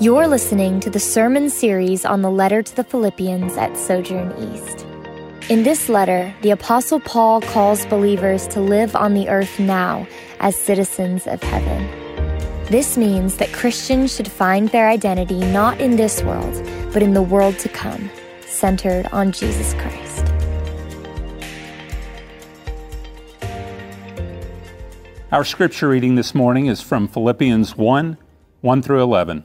You're listening to the sermon series on the letter to the Philippians at Sojourn East. In this letter, the Apostle Paul calls believers to live on the earth now as citizens of heaven. This means that Christians should find their identity not in this world, but in the world to come, centered on Jesus Christ. Our scripture reading this morning is from Philippians 1 1 through 11.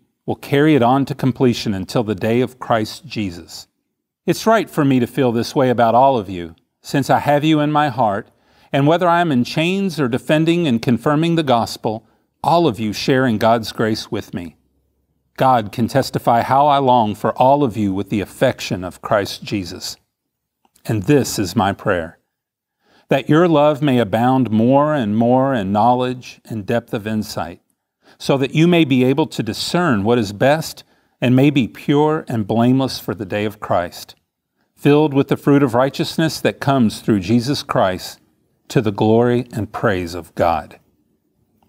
will carry it on to completion until the day of Christ Jesus. It's right for me to feel this way about all of you, since I have you in my heart, and whether I am in chains or defending and confirming the gospel, all of you share in God's grace with me. God can testify how I long for all of you with the affection of Christ Jesus. And this is my prayer that your love may abound more and more in knowledge and depth of insight, so that you may be able to discern what is best and may be pure and blameless for the day of Christ, filled with the fruit of righteousness that comes through Jesus Christ to the glory and praise of God.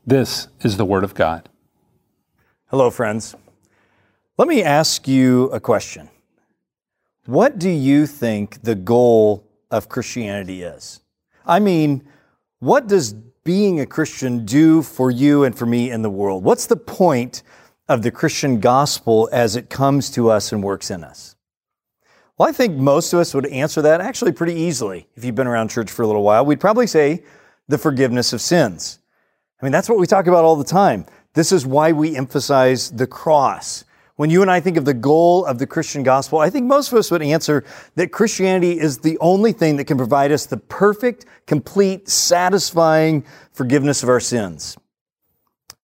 This is the Word of God. Hello, friends. Let me ask you a question. What do you think the goal of Christianity is? I mean, what does being a Christian do for you and for me in the world? What's the point of the Christian gospel as it comes to us and works in us? Well, I think most of us would answer that actually pretty easily. If you've been around church for a little while, we'd probably say the forgiveness of sins. I mean, that's what we talk about all the time. This is why we emphasize the cross. When you and I think of the goal of the Christian gospel, I think most of us would answer that Christianity is the only thing that can provide us the perfect, complete, satisfying forgiveness of our sins.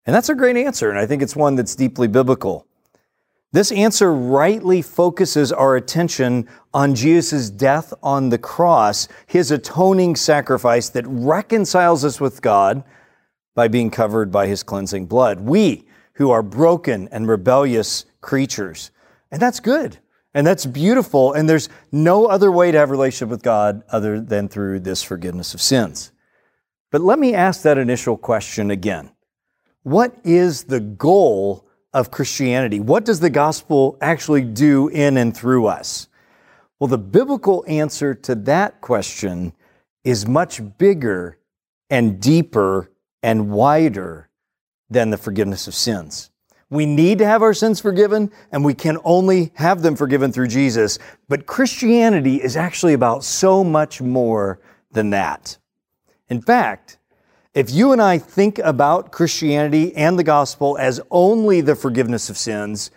And that's a great answer, and I think it's one that's deeply biblical. This answer rightly focuses our attention on Jesus' death on the cross, his atoning sacrifice that reconciles us with God by being covered by his cleansing blood. We, who are broken and rebellious creatures. And that's good. And that's beautiful. And there's no other way to have a relationship with God other than through this forgiveness of sins. But let me ask that initial question again. What is the goal of Christianity? What does the gospel actually do in and through us? Well, the biblical answer to that question is much bigger and deeper and wider than the forgiveness of sins. We need to have our sins forgiven, and we can only have them forgiven through Jesus. But Christianity is actually about so much more than that. In fact, if you and I think about Christianity and the gospel as only the forgiveness of sins,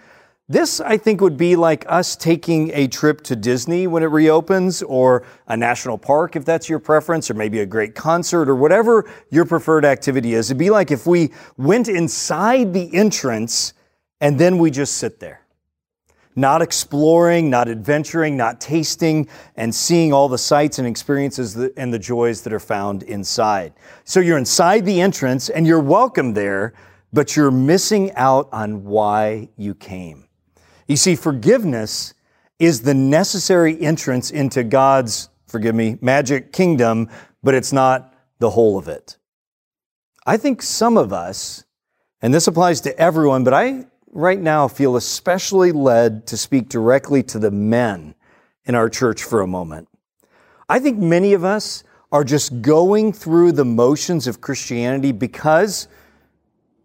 this, I think, would be like us taking a trip to Disney when it reopens, or a national park if that's your preference, or maybe a great concert, or whatever your preferred activity is. It'd be like if we went inside the entrance and then we just sit there. Not exploring, not adventuring, not tasting, and seeing all the sights and experiences and the joys that are found inside. So you're inside the entrance and you're welcome there, but you're missing out on why you came. You see, forgiveness is the necessary entrance into God's, forgive me, magic kingdom, but it's not the whole of it. I think some of us, and this applies to everyone, but I right now feel especially led to speak directly to the men in our church for a moment. I think many of us are just going through the motions of Christianity because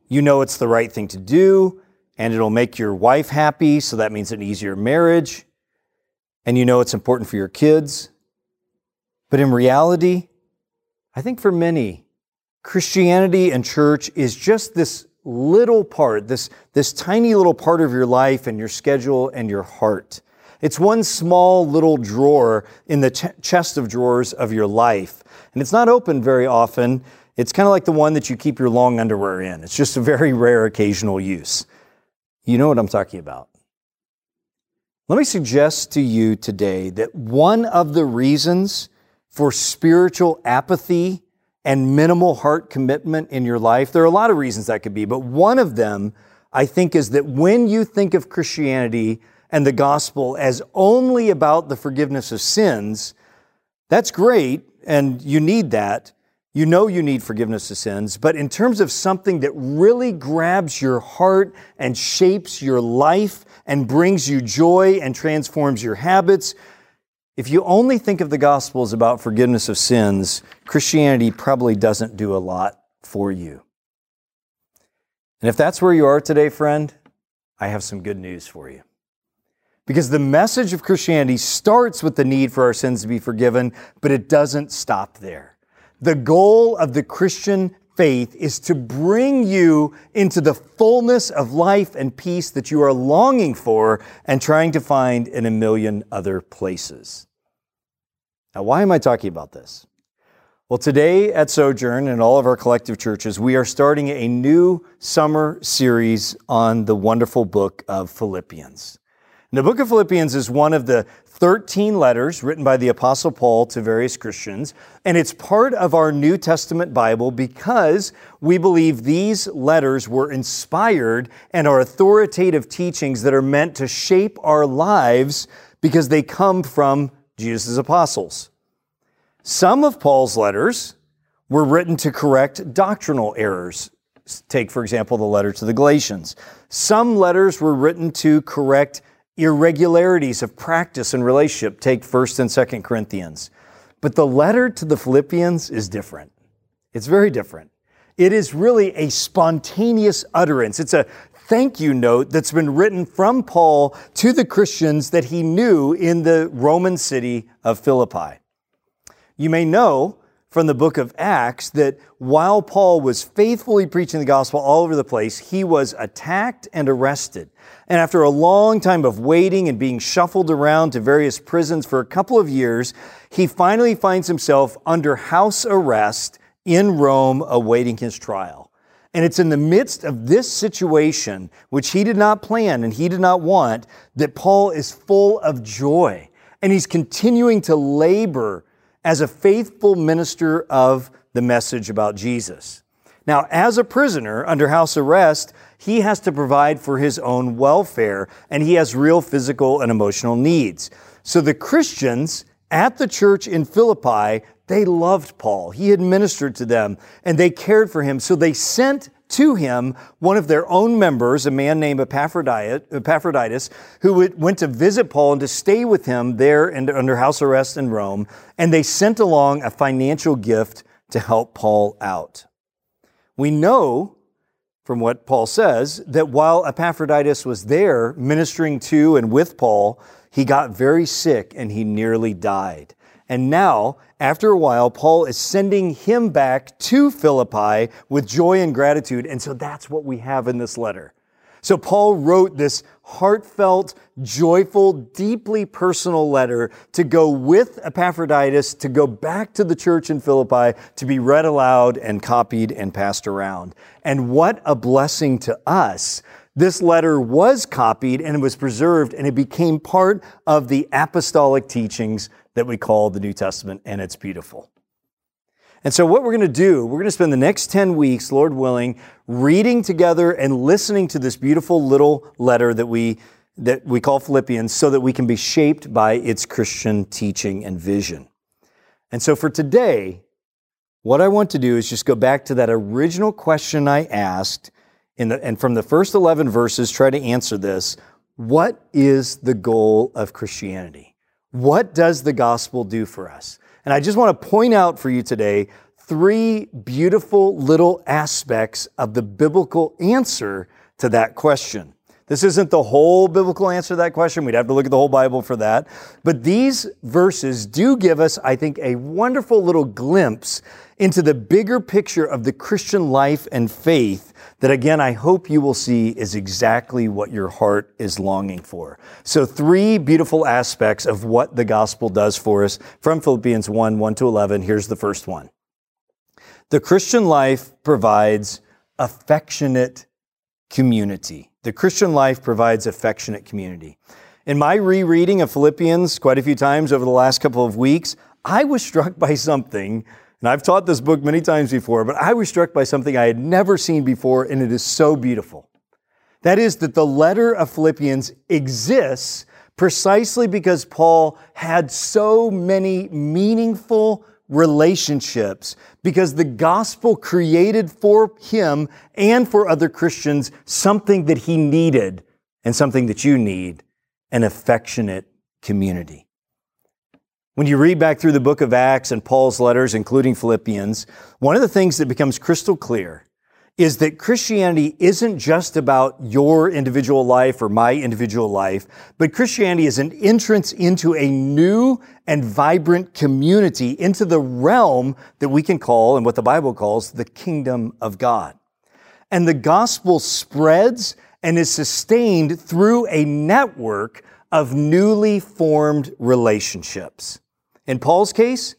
you know it's the right thing to do, and it'll make your wife happy, so that means an easier marriage. And you know it's important for your kids. But in reality, I think for many, Christianity and church is just this little part, this, this tiny little part of your life and your schedule and your heart. It's one small little drawer in the ch- chest of drawers of your life. And it's not open very often. It's kind of like the one that you keep your long underwear in. It's just a very rare occasional use. You know what I'm talking about. Let me suggest to you today that one of the reasons for spiritual apathy and minimal heart commitment in your life, there are a lot of reasons that could be, but one of them, I think, is that when you think of Christianity and the gospel as only about the forgiveness of sins, that's great, and you need that. You know you need forgiveness of sins, but in terms of something that really grabs your heart and shapes your life and brings you joy and transforms your habits, if you only think of the Gospels about forgiveness of sins, Christianity probably doesn't do a lot for you. And if that's where you are today, friend, I have some good news for you. Because the message of Christianity starts with the need for our sins to be forgiven, but it doesn't stop there. The goal of the Christian faith is to bring you into the fullness of life and peace that you are longing for and trying to find in a million other places. Now, why am I talking about this? Well, today at Sojourn and all of our collective churches, we are starting a new summer series on the wonderful book of Philippians. The book of Philippians is one of the 13 letters written by the Apostle Paul to various Christians, and it's part of our New Testament Bible because we believe these letters were inspired and are authoritative teachings that are meant to shape our lives because they come from Jesus' apostles. Some of Paul's letters were written to correct doctrinal errors. Take, for example, the letter to the Galatians. Some letters were written to correct irregularities of practice and relationship. Take 1st and 2nd Corinthians. But the letter to the Philippians is different. It's very different. It is really a spontaneous utterance. It's a thank you note that's been written from Paul to the Christians that he knew in the Roman city of Philippi. You may know from the book of Acts that while Paul was faithfully preaching the gospel all over the place, he was attacked and arrested. And after a long time of waiting and being shuffled around to various prisons for a couple of years, he finally finds himself under house arrest in Rome awaiting his trial. And it's in the midst of this situation, which he did not plan and he did not want, that Paul is full of joy. And he's continuing to labor as a faithful minister of the message about Jesus. Now, as a prisoner under house arrest, he has to provide for his own welfare and he has real physical and emotional needs. So the Christians at the church in Philippi, they loved Paul. He had ministered to them and they cared for him. So they sent to him one of their own members, a man named Epaphroditus, who went to visit Paul and to stay with him there and under house arrest in Rome. And they sent along a financial gift to help Paul out. We know from what Paul says that while Epaphroditus was there ministering to and with Paul, he got very sick and he nearly died. And now, after a while, Paul is sending him back to Philippi with joy and gratitude. And so that's what we have in this letter. So Paul wrote this heartfelt, joyful, deeply personal letter to go with Epaphroditus, to go back to the church in Philippi, to be read aloud and copied and passed around. And what a blessing to us this letter was copied and it was preserved and it became part of the apostolic teachings that we call the New Testament, and it's beautiful. And so, what we're going to do, we're going to spend the next 10 weeks, Lord willing, reading together and listening to this beautiful little letter that we, that we call Philippians so that we can be shaped by its Christian teaching and vision. And so, for today, what I want to do is just go back to that original question I asked, the, and from the first 11 verses, try to answer this What is the goal of Christianity? What does the gospel do for us? And I just want to point out for you today three beautiful little aspects of the biblical answer to that question. This isn't the whole biblical answer to that question. We'd have to look at the whole Bible for that. But these verses do give us, I think, a wonderful little glimpse into the bigger picture of the Christian life and faith that again, I hope you will see is exactly what your heart is longing for. So three beautiful aspects of what the gospel does for us from Philippians 1, 1 to 11. Here's the first one. The Christian life provides affectionate community. The Christian life provides affectionate community. In my rereading of Philippians quite a few times over the last couple of weeks, I was struck by something, and I've taught this book many times before, but I was struck by something I had never seen before, and it is so beautiful. That is, that the letter of Philippians exists precisely because Paul had so many meaningful relationships, because the gospel created for him and for other Christians something that he needed and something that you need an affectionate community. When you read back through the book of Acts and Paul's letters, including Philippians, one of the things that becomes crystal clear is that Christianity isn't just about your individual life or my individual life, but Christianity is an entrance into a new and vibrant community, into the realm that we can call, and what the Bible calls, the kingdom of God. And the gospel spreads and is sustained through a network of newly formed relationships. In Paul's case,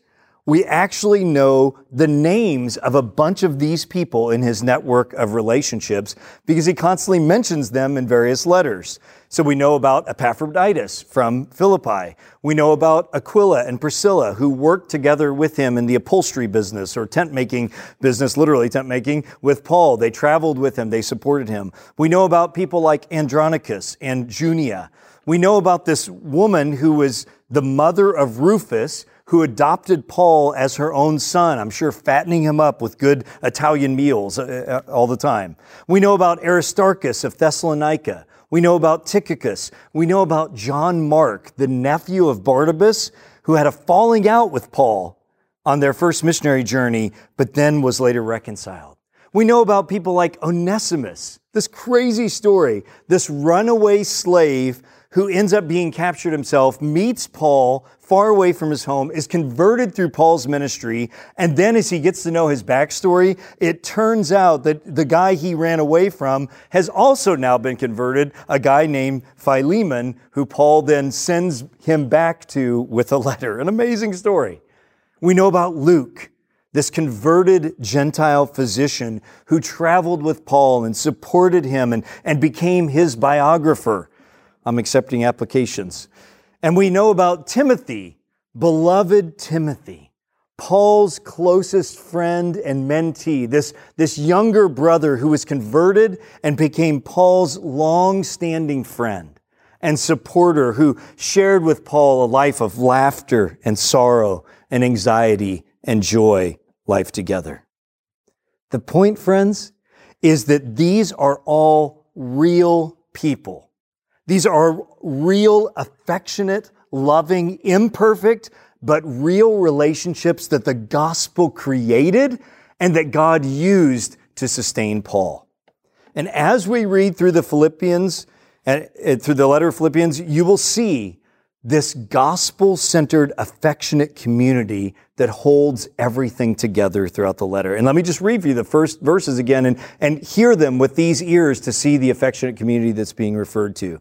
we actually know the names of a bunch of these people in his network of relationships because he constantly mentions them in various letters. So we know about Epaphroditus from Philippi. We know about Aquila and Priscilla who worked together with him in the upholstery business or tent making business, literally tent making with Paul. They traveled with him. They supported him. We know about people like Andronicus and Junia. We know about this woman who was the mother of Rufus, who adopted Paul as her own son, I'm sure fattening him up with good Italian meals uh, uh, all the time. We know about Aristarchus of Thessalonica. We know about Tychicus. We know about John Mark, the nephew of Barnabas, who had a falling out with Paul on their first missionary journey, but then was later reconciled. We know about people like Onesimus, this crazy story, this runaway slave who ends up being captured himself, meets Paul far away from his home, is converted through Paul's ministry, and then as he gets to know his backstory, it turns out that the guy he ran away from has also now been converted, a guy named Philemon, who Paul then sends him back to with a letter. An amazing story. We know about Luke this converted Gentile physician who traveled with Paul and supported him and, and became his biographer. I'm accepting applications. And we know about Timothy, beloved Timothy, Paul's closest friend and mentee, this, this younger brother who was converted and became Paul's long standing friend and supporter who shared with Paul a life of laughter and sorrow and anxiety and joy life together. The point, friends, is that these are all real people these are real, affectionate, loving, imperfect, but real relationships that the gospel created and that God used to sustain Paul. And as we read through the Philippians, and uh, through the letter of Philippians, you will see this gospel centered, affectionate community that holds everything together throughout the letter. And let me just read for you the first verses again and, and hear them with these ears to see the affectionate community that's being referred to.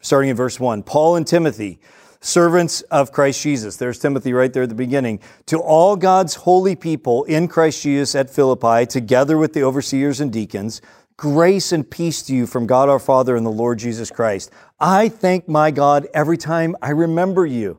Starting in verse 1 Paul and Timothy, servants of Christ Jesus. There's Timothy right there at the beginning. To all God's holy people in Christ Jesus at Philippi, together with the overseers and deacons, Grace and peace to you from God our Father and the Lord Jesus Christ. I thank my God every time I remember you.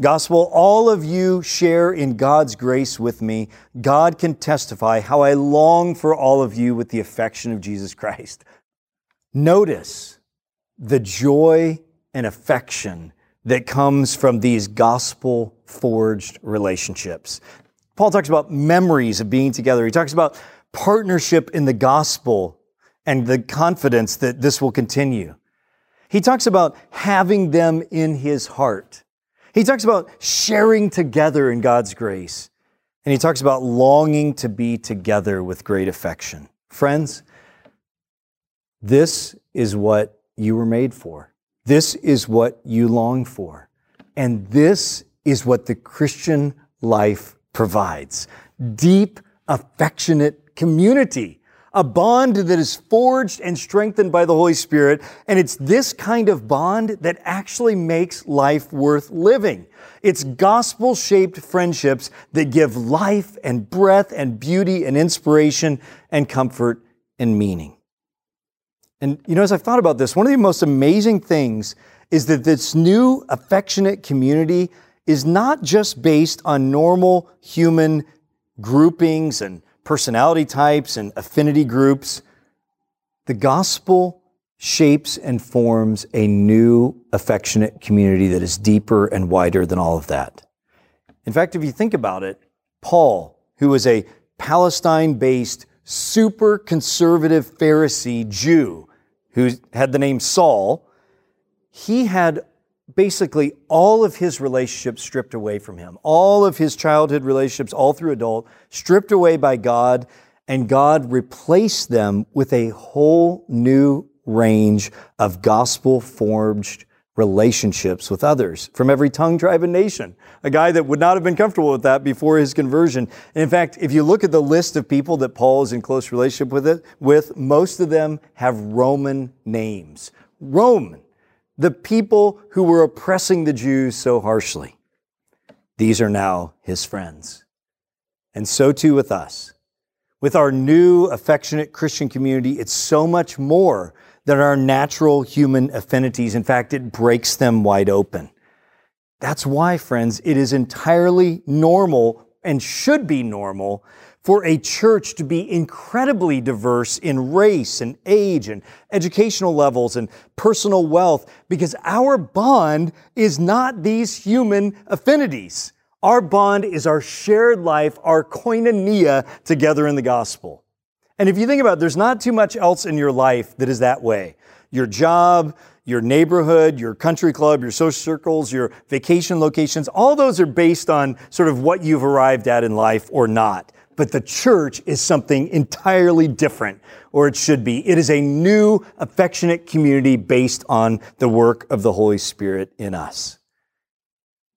gospel, all of you share in God's grace with me. God can testify how I long for all of you with the affection of Jesus Christ. Notice the joy and affection that comes from these gospel forged relationships. Paul talks about memories of being together. He talks about partnership in the gospel and the confidence that this will continue. He talks about having them in his heart. He talks about sharing together in God's grace. And he talks about longing to be together with great affection. Friends, this is what you were made for. This is what you long for. And this is what the Christian life provides. Deep, affectionate community a bond that is forged and strengthened by the Holy Spirit. And it's this kind of bond that actually makes life worth living. It's gospel shaped friendships that give life and breath and beauty and inspiration and comfort and meaning. And you know, as I've thought about this, one of the most amazing things is that this new affectionate community is not just based on normal human groupings and personality types and affinity groups. The gospel shapes and forms a new affectionate community that is deeper and wider than all of that. In fact, if you think about it, Paul, who was a Palestine based, super conservative Pharisee Jew who had the name Saul, he had basically all of his relationships stripped away from him, all of his childhood relationships, all through adult, stripped away by God, and God replaced them with a whole new range of gospel forged relationships with others from every tongue, tribe, and nation. A guy that would not have been comfortable with that before his conversion. And in fact, if you look at the list of people that Paul is in close relationship with, it, with most of them have Roman names. Roman the people who were oppressing the Jews so harshly. These are now his friends. And so too with us. With our new affectionate Christian community, it's so much more than our natural human affinities. In fact, it breaks them wide open. That's why, friends, it is entirely normal and should be normal for a church to be incredibly diverse in race and age and educational levels and personal wealth because our bond is not these human affinities. Our bond is our shared life, our koinonia together in the gospel. And if you think about it, there's not too much else in your life that is that way. Your job, your neighborhood, your country club, your social circles, your vacation locations, all those are based on sort of what you've arrived at in life or not. But the church is something entirely different, or it should be. It is a new, affectionate community based on the work of the Holy Spirit in us.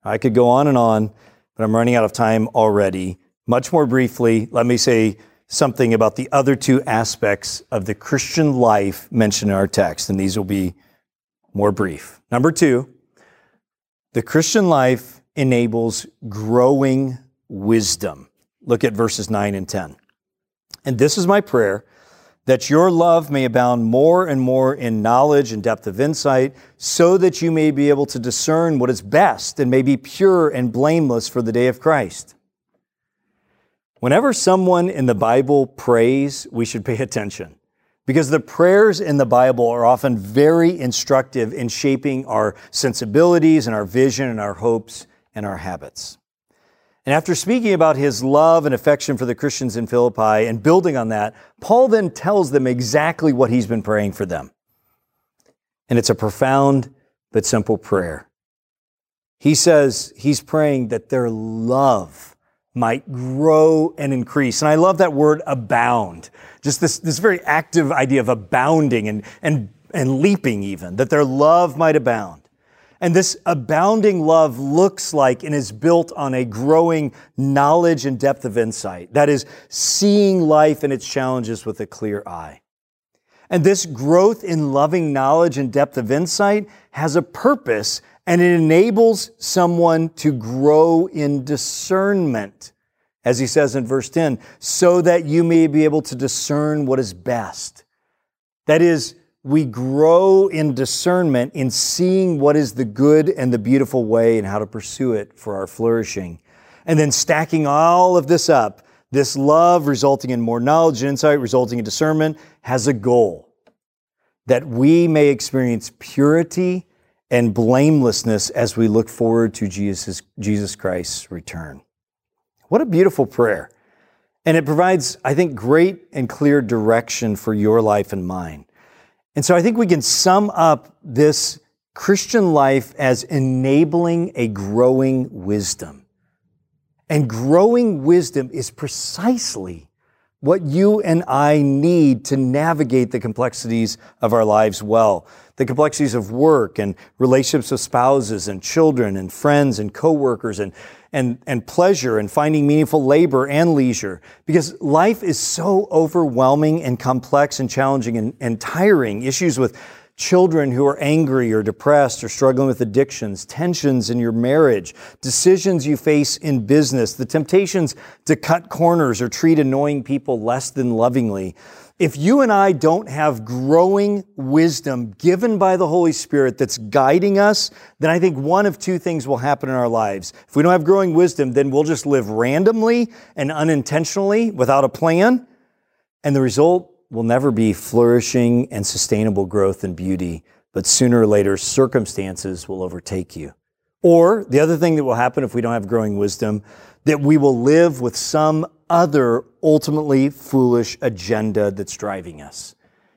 I could go on and on, but I'm running out of time already. Much more briefly, let me say something about the other two aspects of the Christian life mentioned in our text, and these will be more brief. Number two, the Christian life enables growing wisdom. Look at verses 9 and 10. And this is my prayer that your love may abound more and more in knowledge and depth of insight, so that you may be able to discern what is best and may be pure and blameless for the day of Christ. Whenever someone in the Bible prays, we should pay attention because the prayers in the Bible are often very instructive in shaping our sensibilities and our vision and our hopes and our habits. And after speaking about his love and affection for the Christians in Philippi and building on that, Paul then tells them exactly what he's been praying for them. And it's a profound but simple prayer. He says he's praying that their love might grow and increase. And I love that word abound. Just this, this very active idea of abounding and, and, and leaping even, that their love might abound. And this abounding love looks like and is built on a growing knowledge and depth of insight. That is, seeing life and its challenges with a clear eye. And this growth in loving knowledge and depth of insight has a purpose and it enables someone to grow in discernment, as he says in verse 10, so that you may be able to discern what is best. That is, we grow in discernment in seeing what is the good and the beautiful way and how to pursue it for our flourishing. And then stacking all of this up, this love resulting in more knowledge and insight, resulting in discernment, has a goal that we may experience purity and blamelessness as we look forward to Jesus, Jesus Christ's return. What a beautiful prayer. And it provides, I think, great and clear direction for your life and mine. And so I think we can sum up this Christian life as enabling a growing wisdom. And growing wisdom is precisely what you and I need to navigate the complexities of our lives well. The complexities of work and relationships with spouses and children and friends and coworkers and, and, and pleasure and finding meaningful labor and leisure. Because life is so overwhelming and complex and challenging and, and tiring. Issues with children who are angry or depressed or struggling with addictions, tensions in your marriage, decisions you face in business, the temptations to cut corners or treat annoying people less than lovingly. If you and I don't have growing wisdom given by the Holy Spirit that's guiding us, then I think one of two things will happen in our lives. If we don't have growing wisdom, then we'll just live randomly and unintentionally without a plan. And the result will never be flourishing and sustainable growth and beauty, but sooner or later, circumstances will overtake you. Or the other thing that will happen if we don't have growing wisdom, that we will live with some other ultimately foolish agenda that's driving us.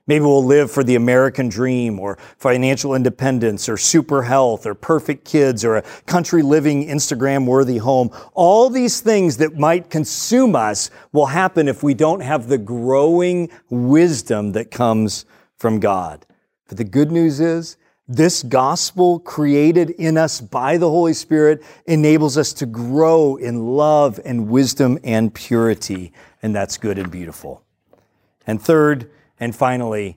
Maybe we'll live for the American dream or financial independence or super health or perfect kids or a country living Instagram worthy home. All these things that might consume us will happen if we don't have the growing wisdom that comes from God. But the good news is this gospel created in us by the Holy Spirit enables us to grow in love and wisdom and purity, and that's good and beautiful. And third, and finally,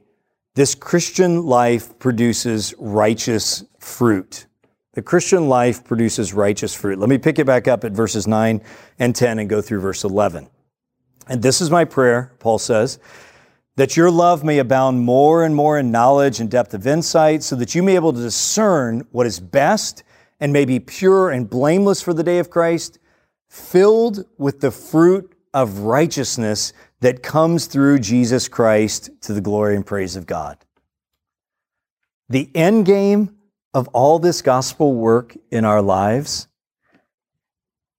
this Christian life produces righteous fruit. The Christian life produces righteous fruit. Let me pick it back up at verses 9 and 10 and go through verse 11. And this is my prayer, Paul says that your love may abound more and more in knowledge and depth of insight, so that you may be able to discern what is best and may be pure and blameless for the day of Christ, filled with the fruit of righteousness that comes through Jesus Christ to the glory and praise of God. The end game of all this gospel work in our lives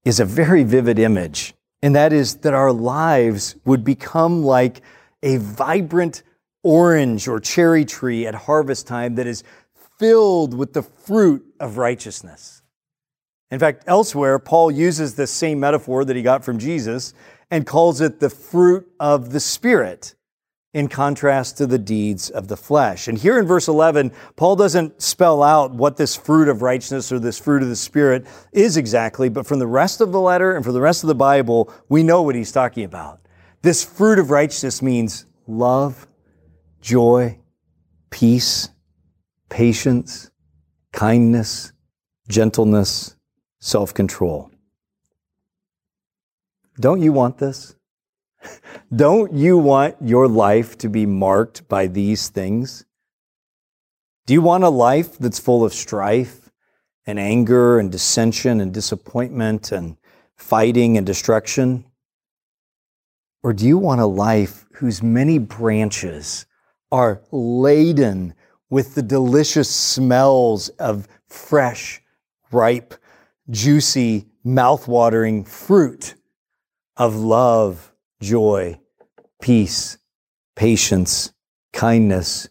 is a very vivid image, and that is that our lives would become like a vibrant orange or cherry tree at harvest time that is filled with the fruit of righteousness. In fact, elsewhere, Paul uses the same metaphor that he got from Jesus and calls it the fruit of the Spirit in contrast to the deeds of the flesh. And here in verse 11, Paul doesn't spell out what this fruit of righteousness or this fruit of the Spirit is exactly, but from the rest of the letter and from the rest of the Bible, we know what he's talking about. This fruit of righteousness means love, joy, peace, patience, kindness, gentleness, self control. Don't you want this? Don't you want your life to be marked by these things? Do you want a life that's full of strife and anger and dissension and disappointment and fighting and destruction? Or do you want a life whose many branches are laden with the delicious smells of fresh, ripe, juicy, mouth-watering fruit of love, joy, peace, patience, kindness,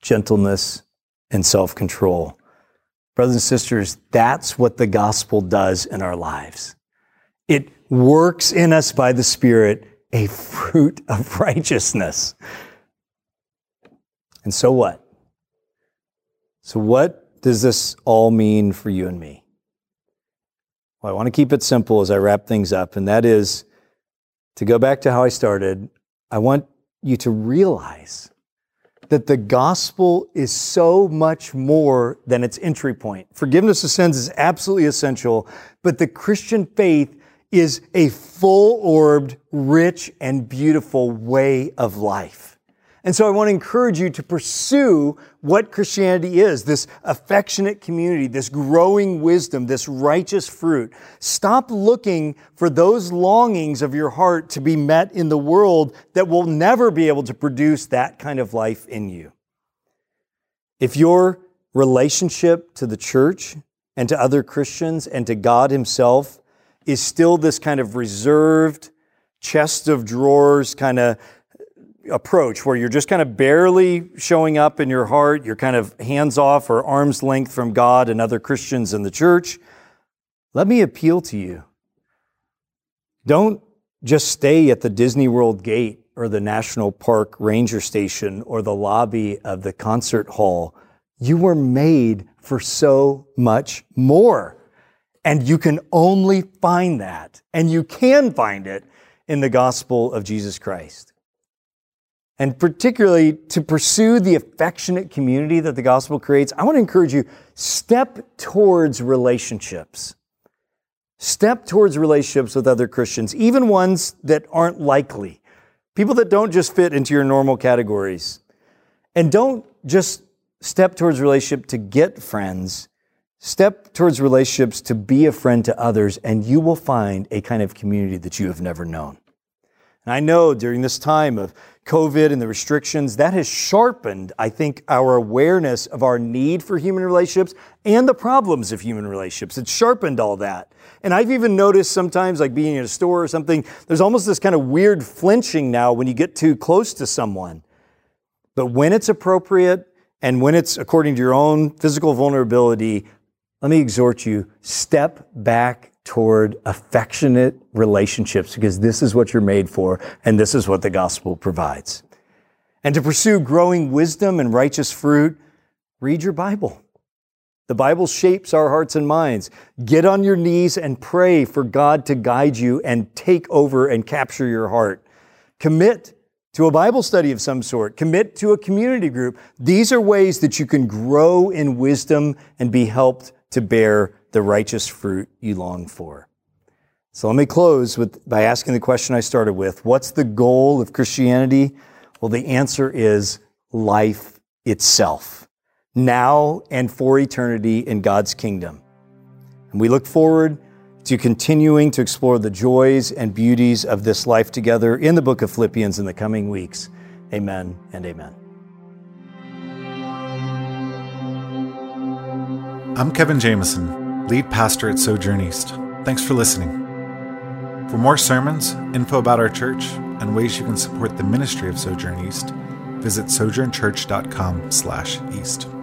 gentleness, and self-control. Brothers and sisters, that's what the gospel does in our lives. It works in us by the Spirit a fruit of righteousness. And so what? So, what does this all mean for you and me? Well, I want to keep it simple as I wrap things up, and that is to go back to how I started. I want you to realize that the gospel is so much more than its entry point. Forgiveness of sins is absolutely essential, but the Christian faith is a full orbed, rich, and beautiful way of life. And so I want to encourage you to pursue what Christianity is this affectionate community, this growing wisdom, this righteous fruit. Stop looking for those longings of your heart to be met in the world that will never be able to produce that kind of life in you. If your relationship to the church and to other Christians and to God Himself is still this kind of reserved, chest of drawers kind of approach where you're just kind of barely showing up in your heart, you're kind of hands off or arm's length from God and other Christians in the church, let me appeal to you. Don't just stay at the Disney World gate or the National Park Ranger Station or the lobby of the concert hall. You were made for so much more. And you can only find that, and you can find it in the gospel of Jesus Christ. And particularly to pursue the affectionate community that the gospel creates, I want to encourage you step towards relationships. Step towards relationships with other Christians, even ones that aren't likely, people that don't just fit into your normal categories. And don't just step towards relationship to get friends. Step towards relationships to be a friend to others, and you will find a kind of community that you have never known. And I know during this time of COVID and the restrictions, that has sharpened, I think, our awareness of our need for human relationships and the problems of human relationships. It's sharpened all that. And I've even noticed sometimes, like being in a store or something, there's almost this kind of weird flinching now when you get too close to someone. But when it's appropriate and when it's according to your own physical vulnerability, let me exhort you step back toward affectionate relationships because this is what you're made for and this is what the gospel provides. And to pursue growing wisdom and righteous fruit, read your Bible. The Bible shapes our hearts and minds. Get on your knees and pray for God to guide you and take over and capture your heart. Commit to a Bible study of some sort. Commit to a community group. These are ways that you can grow in wisdom and be helped to bear the righteous fruit you long for. So let me close with, by asking the question I started with. What's the goal of Christianity? Well, the answer is life itself, now and for eternity in God's kingdom. And we look forward to continuing to explore the joys and beauties of this life together in the book of Philippians in the coming weeks. Amen and amen. I'm Kevin Jameson lead pastor at Sojourn East. Thanks for listening. For more sermons, info about our church, and ways you can support the ministry of Sojourn East, visit sojournchurch.com/east.